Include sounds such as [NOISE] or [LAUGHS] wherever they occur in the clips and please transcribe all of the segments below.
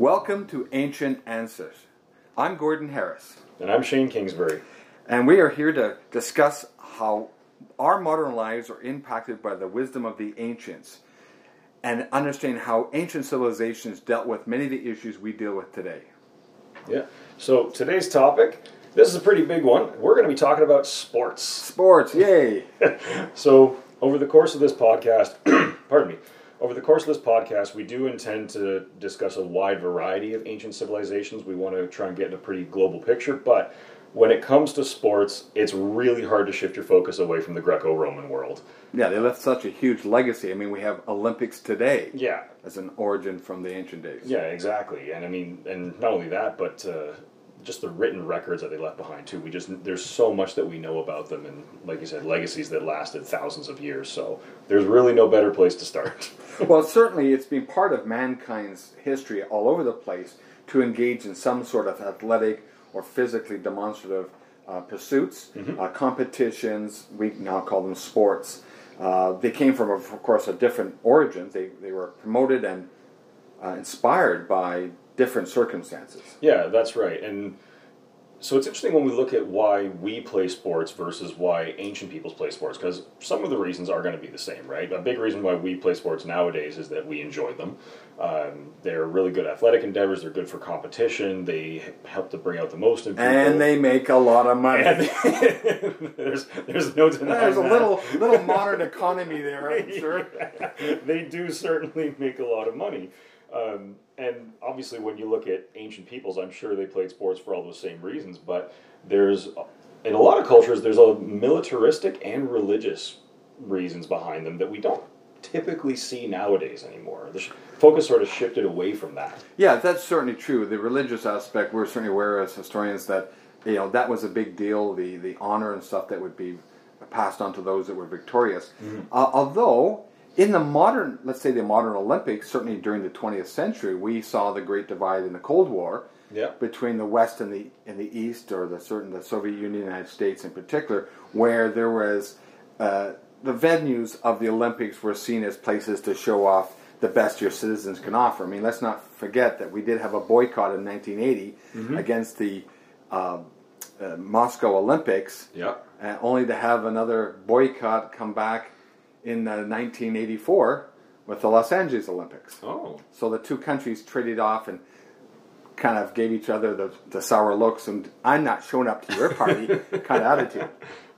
Welcome to Ancient Answers. I'm Gordon Harris, And I'm Shane Kingsbury. and we are here to discuss how our modern lives are impacted by the wisdom of the ancients and understand how ancient civilizations dealt with many of the issues we deal with today. Yeah. So today's topic, this is a pretty big one. We're going to be talking about sports. Sports, yay! [LAUGHS] So over the course of this podcast, [CLEARS THROAT] pardon me, over the course of this podcast, we do intend to discuss a wide variety of ancient civilizations. We want to try and get a pretty global picture, but when it comes to sports, it's really hard to shift your focus away from the Greco-Roman world. Yeah, they left such a huge legacy. I mean, we have Olympics today Yeah, as an origin from the ancient days. Yeah, exactly. And I mean, and not only that, but uh, just the written records that they left behind too. We just there's so much that we know about them, and like you said, legacies that lasted thousands of years. So there's really no better place to start. [LAUGHS] well, certainly it's been part of mankind's history all over the place to engage in some sort of athletic or physically demonstrative uh, pursuits, uh, competitions. We now call them sports. Uh, they came from, of course, a different origin. They, they were promoted and uh, inspired by different circumstances. yeah, that's right. And so it's interesting when we look at why we play sports versus why ancient peoples play sports, because some of the reasons are going to be the same, right? A big reason why we play sports nowadays is that we enjoy them. Um, they're really good athletic endeavors. They're good for competition. They help to bring out the most in people. And they make a lot of money. [LAUGHS] There's there's no denying There's a that. little little [LAUGHS] modern economy there, I'm sure. [LAUGHS] they do certainly make a lot of money. Um, and obviously, when you look at ancient peoples, I'm sure they played sports for all those same reasons. But there's, in a lot of cultures, there's a militaristic and religious reasons behind them that we don't typically see nowadays anymore. The focus sort of shifted away from that. Yeah, that's certainly true. The religious aspect, we're certainly aware as historians that you know that was a big deal. The the honor and stuff that would be passed on to those that were victorious. Uh, although in the modern, let's say the modern Olympics, certainly during the 20th century, we saw the great divide in the Cold War Yeah. between the West and the and the East, or the certain the Soviet Union, the United States in particular, where there was uh, the venues of the Olympics were seen as places to show off the best your citizens can offer. I mean, let's not forget that we did have a boycott in 1980 against the uh, uh, Moscow Olympics, Yeah. uh, only to have another boycott come back in uh, 1984 with the Los Angeles Olympics. Oh. So the two countries traded off and kind of gave each other the, the sour looks and I'm not showing up to your party [LAUGHS] kind of attitude.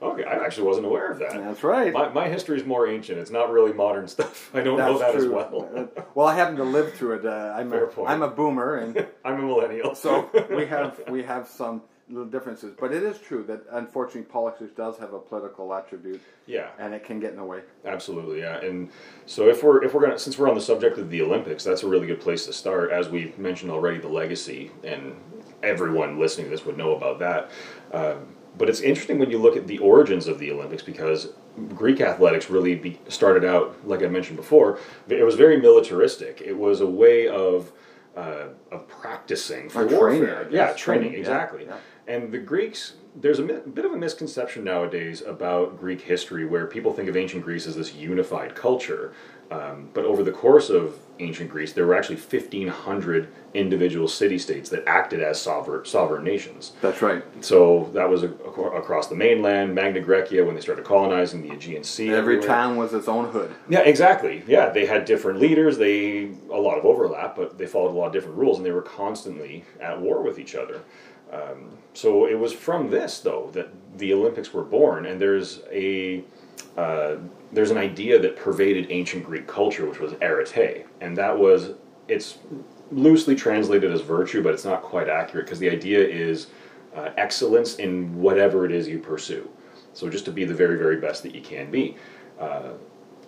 Okay, I actually wasn't aware of that. That's right. My, my history is more ancient. It's not really modern stuff. [LAUGHS] I don't know that as well. Uh, well, I happen to live through it. Uh, I'm, Fair a, point. I'm a boomer, and [LAUGHS] I'm a millennial. so we have we have some little differences. But it is true that unfortunately politics does have a political attribute, yeah, and it can get in the way. absolutely. Yeah, and so if we're if we're gonna since we're on the subject of the Olympics, that's a really good place to start. As we mentioned already, the legacy, and everyone listening to this would know about that. Um, but it's interesting when you look at the origins of the Olympics because Greek athletics really be, started out, like I mentioned before, it was very militaristic. It was a way of uh, of practicing for training, warfare. Yeah, training Training, exactly. yeah. And the Greeks, there's a mi- bit of a misconception nowadays about Greek history where people think of ancient Greece as this unified culture. Um, but over the course of ancient Greece, there were actually 1,500 individual city states that acted as sovereign, sovereign nations. That's right. So that was a, ac- across the mainland, Magna Graecia, when they started colonizing the Aegean Sea. Every everywhere. town was its own hood. Yeah, exactly. Yeah, they had different leaders. They a lot of overlap, but they followed a lot of different rules, and they were constantly at war with each other. Um, so it was from this, though, that the Olympics were born, and there's a uh, there's an idea that pervaded ancient Greek culture, which was arete, and that was it's loosely translated as virtue, but it's not quite accurate because the idea is uh, excellence in whatever it is you pursue. So just to be the very, very best that you can be. Uh,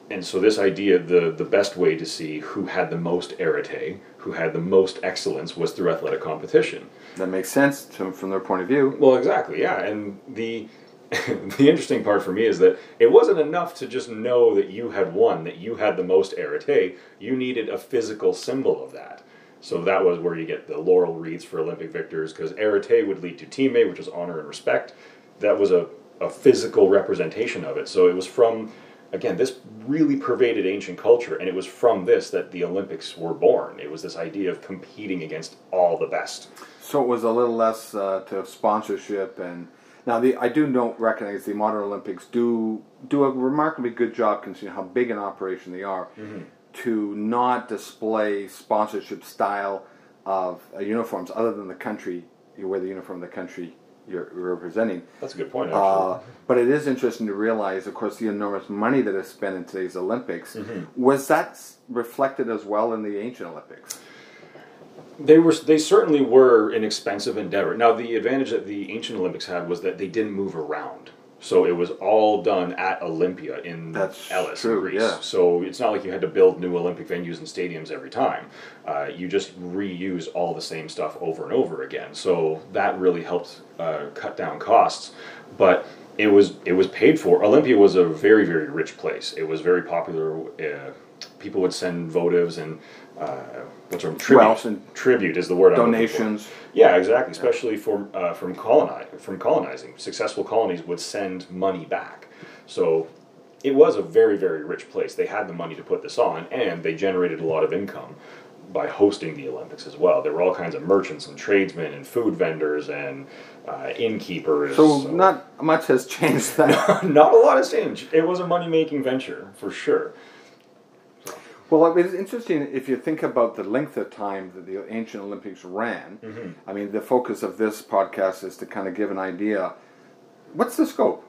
and so this idea, the the best way to see who had the most arete, who had the most excellence, was through athletic competition. That makes sense to, from their point of view. Well, exactly, yeah. And the [LAUGHS] the interesting part for me is that it wasn't enough to just know that you had won, that you had the most arete. You needed a physical symbol of that. So that was where you get the laurel wreaths for Olympic victors, because arete would lead to time, which is honor and respect. That was a, a physical representation of it. So it was from again, this really pervaded ancient culture, and it was from this that the Olympics were born. It was this idea of competing against all the best. So it was a little less uh, to sponsorship and. Now, the, I do don't recognize the modern Olympics do do a remarkably good job considering how big an operation they are to not display sponsorship style of uh, uniforms other than the country you wear the uniform of the country you're, representing. That's a good point, actually. Uh, but it is interesting to realize, of course, the enormous money that is spent in today's Olympics. Was that reflected as well in the ancient Olympics? They were. They certainly were an expensive endeavor. Now, the advantage that the ancient Olympics had was that they didn't move around. So it was all done at Olympia in That's Elis, true, Greece. yeah. So it's not like you had to build new Olympic venues and stadiums every time. Uh, you just reuse all the same stuff over and over again. So that really helped uh, cut down costs. But it was it was paid for. Olympia was a very very rich place. It was very popular. Uh, people would send votives and uh, what's the word? tribute. And tribute is the word. Donations. Yeah, exactly. Especially for uh, from colonize from colonizing, successful colonies would send money back. So it was a very very rich place. They had the money to put this on, and they generated a lot of income by hosting the Olympics as well. There were all kinds of merchants and tradesmen and food vendors and uh, innkeepers. So, not much has changed that. [LAUGHS] not a lot has changed. It was a money making venture for sure. Well, it's interesting if you think about the length of time that the ancient Olympics ran. Mm-hmm. I mean, the focus of this podcast is to kind of give an idea. What's the scope?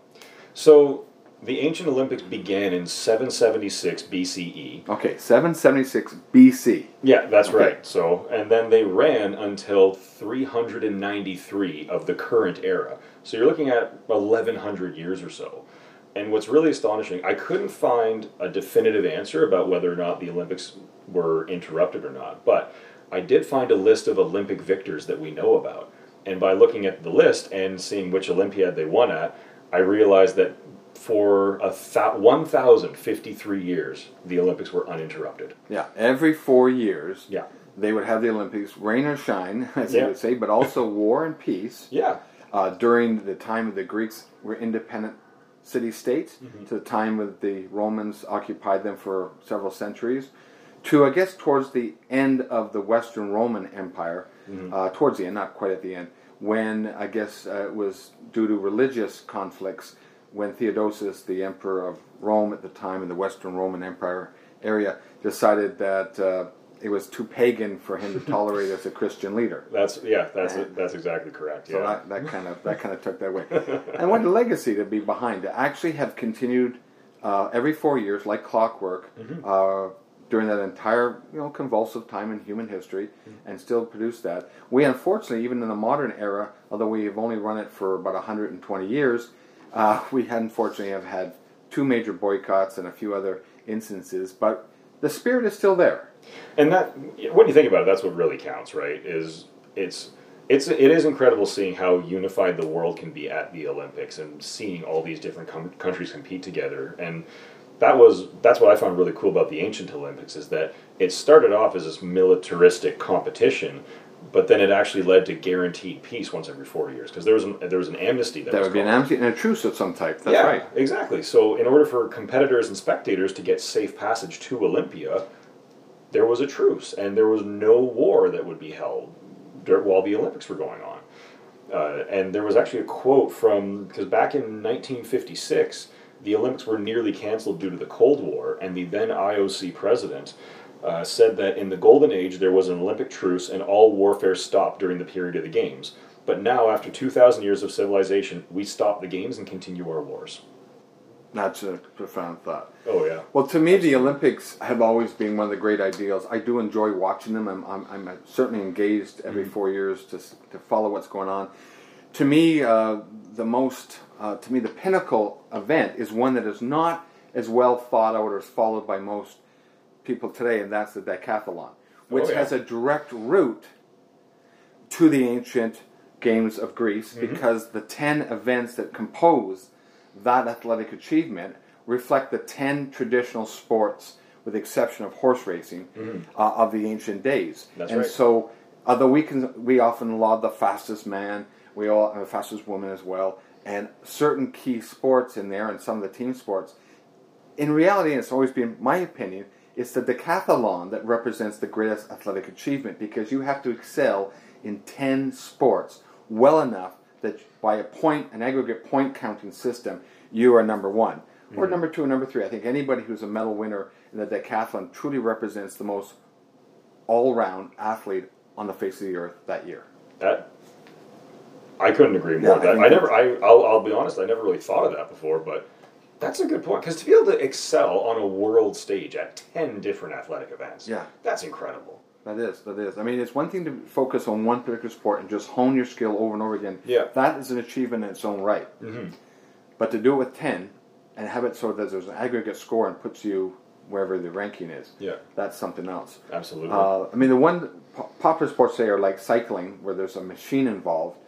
So the ancient Olympics began in 776 BCE. Okay, 776 BC. Yeah, that's Okay. right. So, and then they ran until 393 of the current era. So you're looking at 1100 years or so. And what's really astonishing, I couldn't find a definitive answer about whether or not the Olympics were interrupted or not, but I did find a list of Olympic victors that we know about. And by looking at the list and seeing which Olympiad they won at, I realized that for a thou- 1,053 years, the Olympics were uninterrupted. Yeah, every four years, Yeah. they would have the Olympics, rain or shine, [LAUGHS] as Yeah. they would say, but also war and peace. Yeah. Uh, during the time of the Greeks were independent city states, to the time of the Romans occupied them for several centuries, to I guess towards the end of the Western Roman Empire, uh, towards the end, not quite at the end, when I guess uh, it was due to religious conflicts when Theodosius, the emperor of Rome at the time in the Western Roman Empire area, decided that uh, it was too pagan for him to tolerate as a Christian leader. [LAUGHS] That's yeah, that's that's exactly correct. So Yeah. that, that kind of that kind of took that way. [LAUGHS] and what a legacy to be behind to actually have continued uh, every four years like clockwork uh, during that entire you know convulsive time in human history and still produce that. We unfortunately, even in the modern era, although we have only run it for about 120 years, uh, [LAUGHS] we unfortunately have had two major boycotts and a few other instances, but the spirit is still there. And that when you think about it, that's what really counts, right? Is it's it's it is incredible seeing how unified the world can be at the Olympics and seeing all these different com- countries compete together and that was that's what I found really cool about the ancient Olympics is that it started off as this militaristic competition, but then it actually led to guaranteed peace once every four years because there was an, there was an amnesty that, That would be an amnesty and a truce of some type. That's yeah, right. exactly. So, in order for competitors and spectators to get safe passage to Olympia, there was a truce, and there was no war that would be held while the Olympics were going on. Uh, and there was actually a quote from because back in 1956, the Olympics were nearly canceled due to the Cold War, and the then IOC president uh, said that in the Golden Age there was an Olympic truce and all warfare stopped during the period of the Games. But now, after 2,000 years of civilization, we stop the Games and continue our wars. That's a profound thought. Oh, yeah. Well, to me, the Olympics have always been one of the great ideals. I do enjoy watching them. I'm, I'm, I'm certainly engaged every four years to, to follow what's going on. To me, uh, the most, uh, to me, the pinnacle event is one that is not as well thought out or is followed by most people today, and that's the decathlon, oh, which Oh, yeah. has a direct route to the ancient games of Greece mm-hmm. because the 10 events that compose that athletic achievement reflect the 10 traditional sports, with the exception of horse racing, mm-hmm. uh, of the ancient days. That's and right. so, although we can, we often laud the fastest man, we all the fastest woman as well, and certain key sports in there, and some of the team sports, in reality, it's always been my opinion, it's the decathlon that represents the greatest athletic achievement because you have to excel in 10 sports well enough that by a point, an aggregate point counting system, you are number one. Or Mm-hmm. number two or number three. I think anybody who's a medal winner in the decathlon truly represents the most all round athlete on the face of the earth that year. That I couldn't agree Yeah, more. I that, think I never. I I'll, I'll be honest. I never really thought of that before, but that's a good point because to be able to excel on a world stage at ten different athletic events, Yeah. that's incredible. That is, that is. I mean, it's one thing to focus on one particular sport and just hone your skill over and over again. Yeah. That is an achievement in its own right. Mm-hmm. But to do it with 10 and have it so that there's an aggregate score and puts you wherever the ranking is, Yeah, that's something else. absolutely. Uh, I mean, the one popular sports say are like cycling, where there's a machine involved.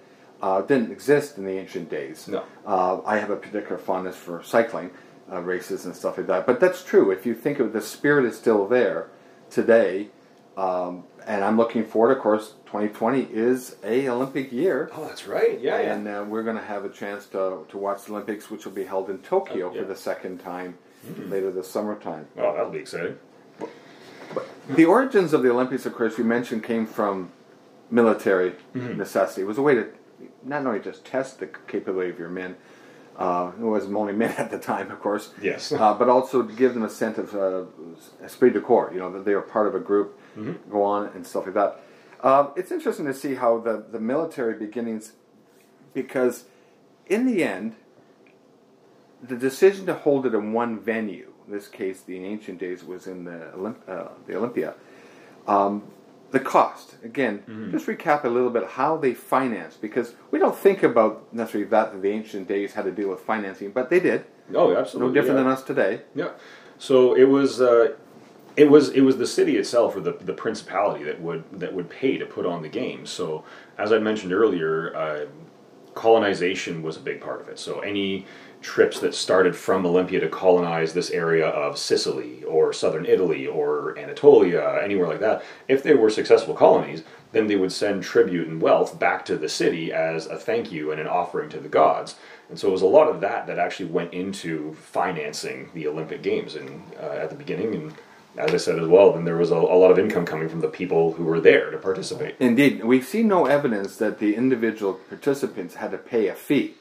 Uh, didn't exist in the ancient days. No. Uh, I have a particular fondness for cycling uh, races and stuff like that. But that's true. If you think of the spirit is still there today, um, and I'm looking forward. Of course, 2020 is a Olympic year. oh, that's right. Yeah, yeah. And uh, we're going to have a chance to, to watch the Olympics, which will be held in Tokyo Uh, yeah. for the second time later this summertime. Oh, that'll be exciting. The origins of the Olympics, of course, you mentioned came from military Mm-hmm. necessity. It was a way to not only just test the capability of your men, uh, it was only men at the time, of course, Yes. uh, but also to give them a sense of uh, esprit de corps, you know, that they were part of a group, Mm-hmm. go on and stuff like that. Uh, it's interesting to see how the, the military beginnings, because in the end, the decision to hold it in one venue, in this case, the ancient days was in the, Olymp- uh, the Olympia, um, the cost, again, Mm-hmm. just recap a little bit how they financed, because we don't think about necessarily that, the ancient days had to deal with financing, but they did. Oh, absolutely. No different yeah. than us today. Yeah. So it was uh, it was it was the city itself or the, the principality that would that would pay to put on the games. So as I mentioned earlier, uh, colonization was a big part of it. So any trips that started from Olympia to colonize this area of Sicily or southern Italy or Anatolia, anywhere like that, if they were successful colonies, then they would send tribute and wealth back to the city as a thank you and an offering to the gods. And so it was a lot of that that actually went into financing the Olympic Games and uh, at the beginning. And as I said as well, then there was a, a lot of income coming from the people who were there to participate. Indeed, we see no evidence that the individual participants had to pay a fee.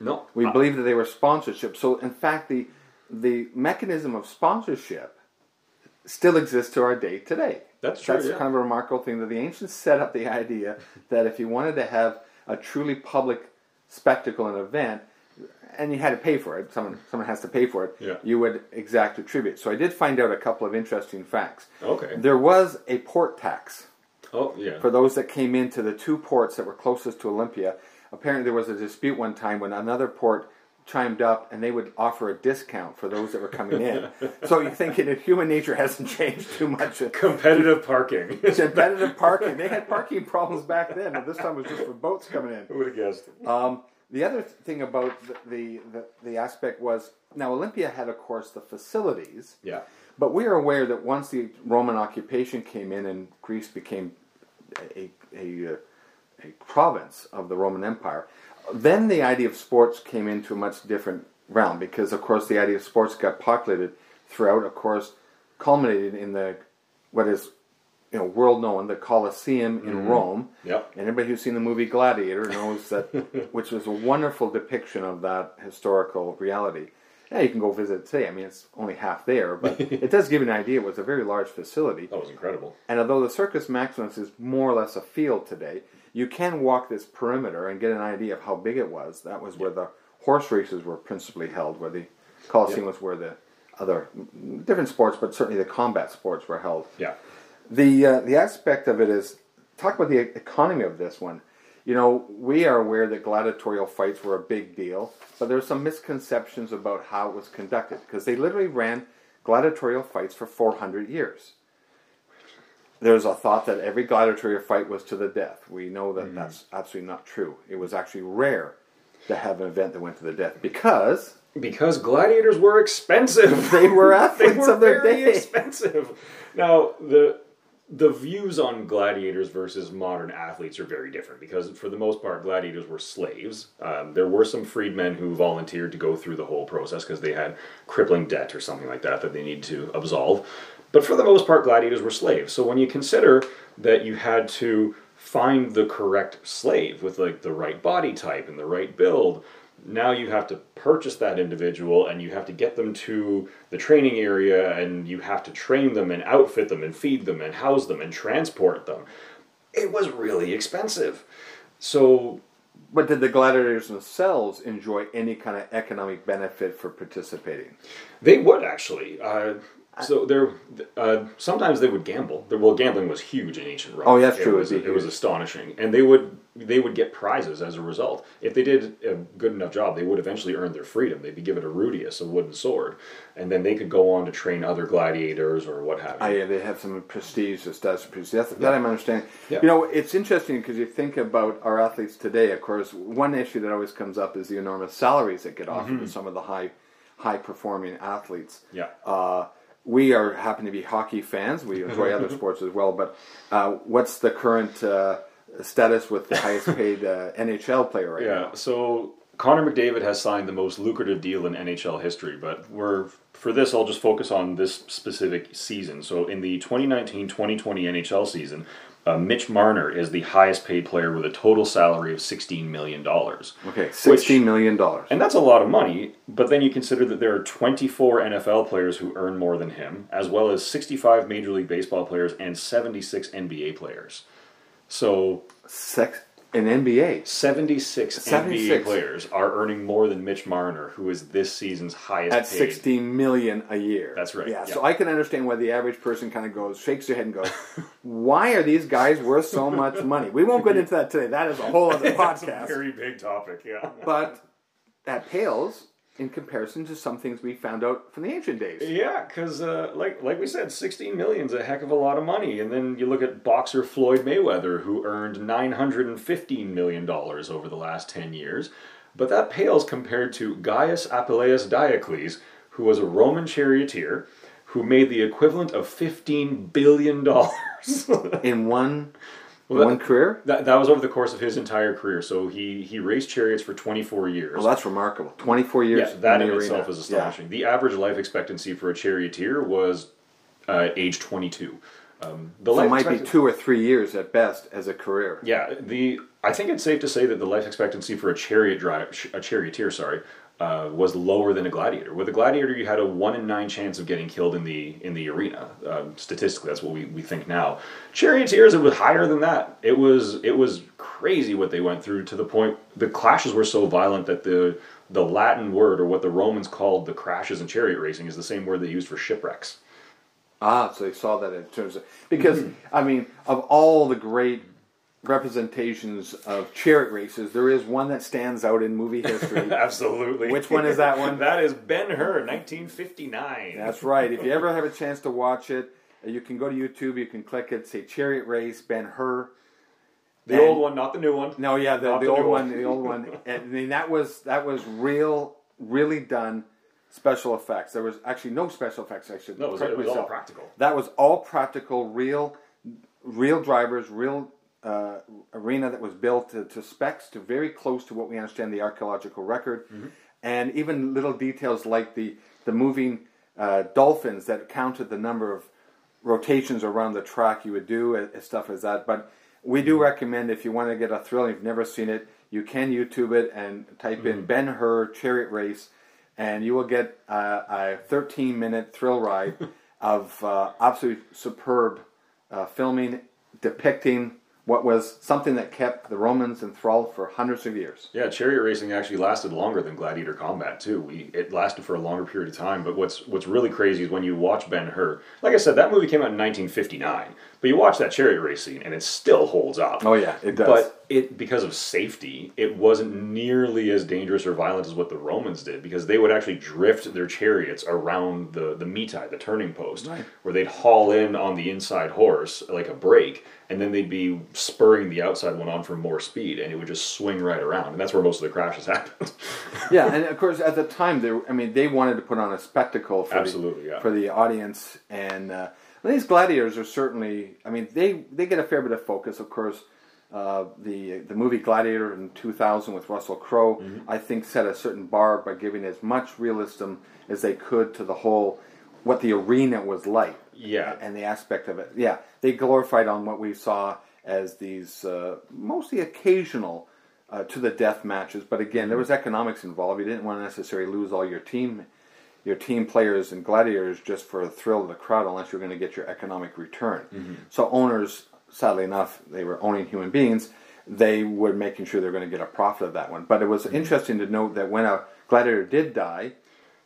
No, We uh, believe that they were sponsorship. So, in fact, the the mechanism of sponsorship still exists to our day today. That's true, That's yeah. kind of a remarkable thing that the ancients set up the [LAUGHS] idea that if you wanted to have a truly public spectacle and event, and you had to pay for it, someone someone has to pay for it. Yeah. You would exact a tribute. So I did find out a couple of interesting facts. Okay. There was a port tax Oh yeah. for those that came into the two ports that were closest to Olympia. Apparently, there was a dispute one time when another port chimed up and they would offer a discount for those that were coming in. [LAUGHS] so you're thinking if human nature hasn't changed too much. Competitive parking. [LAUGHS] Competitive parking. They had parking problems back then, but this time it was just for boats coming in. Who would have guessed? Um, the other thing about the, the, the, aspect was now Olympia had, of course, the facilities. Yeah. But we are aware that once the Roman occupation came in and Greece became a, a, uh, a province of the Roman Empire, then the idea of sports came into a much different realm because, of course, the idea of sports got populated throughout, of course, culminated in the what is you know world known the Colosseum in mm-hmm. Rome. Yep. And anybody who's seen the movie Gladiator knows that, [LAUGHS] which was a wonderful depiction of that historical reality. Yeah, you can go visit today. I mean, it's only half there, but [LAUGHS] it does give you an idea. It was a very large facility. That was incredible. And although the Circus Maximus is more or less a field today, you can walk this perimeter and get an idea of how big it was. That was where the horse races were principally held, where the Colosseum was where the other different sports, but certainly the combat sports were held. Yeah. The uh, the aspect of it is talk about the economy of this one. You know, we are aware that gladiatorial fights were a big deal, but there's some misconceptions about how it was conducted because they literally ran gladiatorial fights for 400 years. There's a thought that every gladiatorial fight was to the death. We know that that's absolutely not true. It was actually rare to have an event that went to the death because Because gladiators were expensive. [LAUGHS] They were [LAUGHS] they athletes were of their very day. expensive. Now the the views on gladiators versus modern athletes are very different because for the most part gladiators were slaves um, there were some freedmen who volunteered to go through the whole process because they had crippling debt or something like that that they needed to absolve but for the most part gladiators were slaves so when you consider that you had to find the correct slave with like the right body type and the right build now you have to purchase that individual and you have to get them to the training area and you have to train them and outfit them and feed them and house them and transport them. It was really expensive. So. But did the gladiators themselves enjoy any kind of economic benefit for participating? They would actually. Uh, so there, uh, sometimes they would gamble. Well, gambling was huge in ancient Rome. Oh, that's true. It was, it was astonishing, and they would they would get prizes as a result. If they did a good enough job, they would eventually earn their freedom. They'd be given a rudius, a wooden sword, and then they could go on to train other gladiators or what have you. Oh, yeah, they have some prestige, that does prestige. That's, yeah. That I'm understanding. Yeah. You know, it's interesting because you think about our athletes today. Of course, one issue that always comes up is the enormous salaries that get offered mm-hmm. to some of the high high performing athletes. Yeah. Uh, we are happen to be hockey fans. We [LAUGHS] enjoy other sports as well. But uh, what's the current uh, status with the highest paid uh, NHL player right yeah, now? Yeah, so Connor McDavid has signed the most lucrative deal in NHL history, but we're for this I'll just focus on this specific season. So in the 2019-2020 NHL season, uh, Mitch Marner is the highest paid player with a total salary of $16 million. Okay, 16 million. dollars And that's a lot of money, but then you consider that there are 24 NFL players who earn more than him, as well as 65 Major League Baseball players and 76 NBA players. So. Six, in NBA. 76, 76, NBA players are earning more than Mitch Marner, who is this season's highest At paid. 16 million a year. That's right. Yeah, yeah, so I can understand why the average person kind of goes, shakes their head and goes, why are these guys worth so much money? We won't get into that today. That is a whole other [LAUGHS] podcast. very big topic, yeah. But that pales in comparison to some things we found out from the ancient days. Yeah, because uh, like like we said, sixteen million is a heck of a lot of money. And then you look at boxer Floyd Mayweather, who earned nine hundred and fifteen million dollars over the last ten years, but that pales compared to Gaius Apuleius Diocles, who was a Roman charioteer, who made the equivalent of fifteen billion dollars in one well, One career? That, that was over the course of his entire career. So he, he raced chariots for 24 years. Well, that's remarkable. 24 years? Yeah, that in, in itself is astonishing. Yeah. The average life expectancy for a charioteer was uh, age 22. Um, the so it might be two or three years at best as a career. Yeah, the I think it's safe to say that the life expectancy for a chariot drive, a charioteer, sorry, uh, was lower than a gladiator. With a gladiator, you had a one in nine chance of getting killed in the in the arena. Uh, statistically, that's what we, we think now. Charioteers, it was higher than that. It was it was crazy what they went through to the point the clashes were so violent that the the Latin word or what the Romans called the crashes in chariot racing is the same word they used for shipwrecks. Ah, so they saw that in terms of because I mean of all the great representations of chariot races. There is one that stands out in movie [LAUGHS] history. Absolutely. Which one is that one? that is Ben Hur, 1959. That's right. If you ever [LAUGHS] have a chance to watch it, uh, you can go to YouTube. You can click it. Say Chariot Race Ben Hur. The and, old one, not the new one. No, yeah, the, the, the old one, one, the old one. [LAUGHS] And, I mean, that was that was real, really done special effects. There was actually no special effects. Actually, no, it was, it was all practical. That was all practical, real, real drivers, real uh, arena that was built to, to, specs, to very close to what we understand the archaeological record, mm-hmm. and even little details like the the moving uh, dolphins that counted the number of rotations around the track you would do and stuff as that. But we do mm-hmm. recommend if you want to get a thrill, and you've never seen it, you can YouTube it and type mm-hmm. in Ben Hur chariot race, and you will get uh, a 13 minute thrill ride [LAUGHS] of uh, absolutely superb uh, filming depicting what was something that kept the Romans enthralled for hundreds of years. Yeah, chariot racing actually lasted longer than gladiator combat too. We it lasted for a longer period of time. But what's what's really crazy is when you watch Ben Hur. Like I said, that movie came out in 1959. But you watch that chariot race scene, and it still holds up. Oh yeah, it does. But it because of safety, it wasn't nearly as dangerous or violent as what the Romans did because they would actually drift their chariots around the the metae, the turning post, right. where they'd haul in on the inside horse like a brake, and then they'd be spurring the outside one on for more speed, and it would just swing right around, and that's where most of the crashes [LAUGHS] happened. yeah, and of course at the time they, I mean, they wanted to put on a spectacle for absolutely the, yeah. for the audience and. Uh, these gladiators are certainly. I mean, they they get a fair bit of focus, of course. Uh, the the movie Gladiator in 2000 with Russell Crowe, Mm-hmm. I think, set a certain bar by giving as much realism as they could to the whole what the arena was like. Yeah. and the aspect of it. Yeah, they glorified on what we saw as these uh, mostly occasional uh, to the death matches. But again, there was economics involved. You didn't want to necessarily lose all your team, your team players and gladiators just for the thrill of the crowd, unless you're going to get your economic return. So owners, sadly enough, they were owning human beings. They were making sure they're going to get a profit of that one. But it was interesting to note that when a gladiator did die,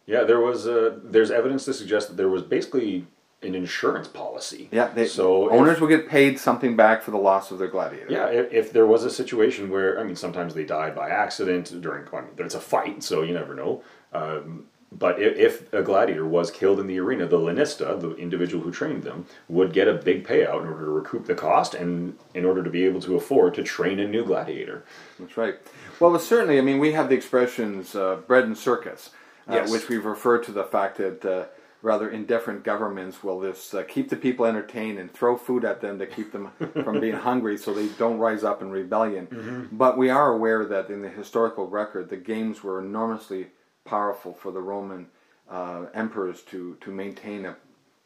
Yeah, there was uh, there's evidence to suggest that there was basically an insurance policy. yeah, they, so if- owners will get paid something back for the loss of their gladiator. Yeah, if, if there was a situation where I mean, sometimes they died by accident during. I mean, it's a fight, so you never know. Um, but if, if a gladiator was killed in the arena, the lanista, the individual who trained them, would get a big payout in order to recoup the cost and in order to be able to afford to train a new gladiator. That's right. Well, certainly, I mean, we have the expressions uh, bread and circus, uh, Yes. which we've referred to the fact that uh, rather indifferent governments will just uh, keep the people entertained and throw food at them to keep them [LAUGHS] from being hungry so they don't rise up in rebellion. But we are aware that in the historical record, the games were enormously powerful for the Roman uh, emperors to, to maintain a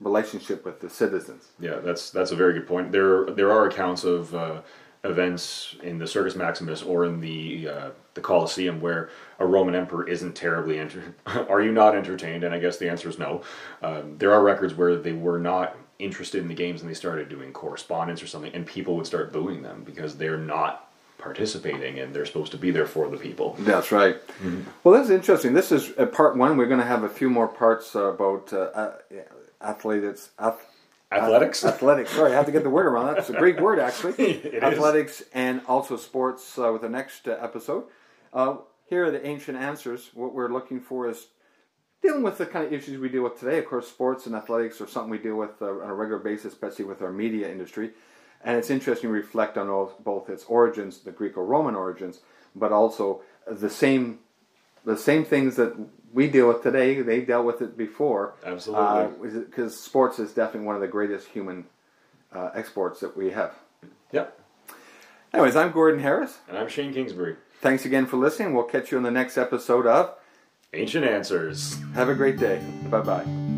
relationship with the citizens. Yeah, that's that's a very good point. There there are accounts of uh, events in the Circus Maximus or in the uh, the Colosseum where a Roman emperor isn't terribly enter- [LAUGHS] Are you not entertained? And I guess the answer is no. Um, there are records where they were not interested in the games and they started doing correspondence or something, and people would start booing them because they're not participating and they're supposed to be there for the people. That's right. Well, that's interesting. This is uh, part one. We're going to have a few more parts uh, about uh, uh, athletics. Ath- Athletics. [LAUGHS] athletics. Sorry, I have to get the word around that. It's a Greek word, actually. [LAUGHS] It is. athletics and also sports uh, with the next uh, episode. Uh, here are the ancient answers. What we're looking for is dealing with the kind of issues we deal with today. Of course, sports and athletics are something we deal with uh, on a regular basis, especially with our media industry. And it's interesting to reflect on all, both its origins, the Greco-Roman origins, but also the same the same things that we deal with today. They dealt with it before. Absolutely. Because sports is definitely one of the greatest human uh, exports that we have. Yep. Anyways, I'm Gordon Harris. And I'm Shane Kingsbury. Thanks again for listening. We'll catch you on the next episode of Ancient Answers. Have a great day. Bye bye.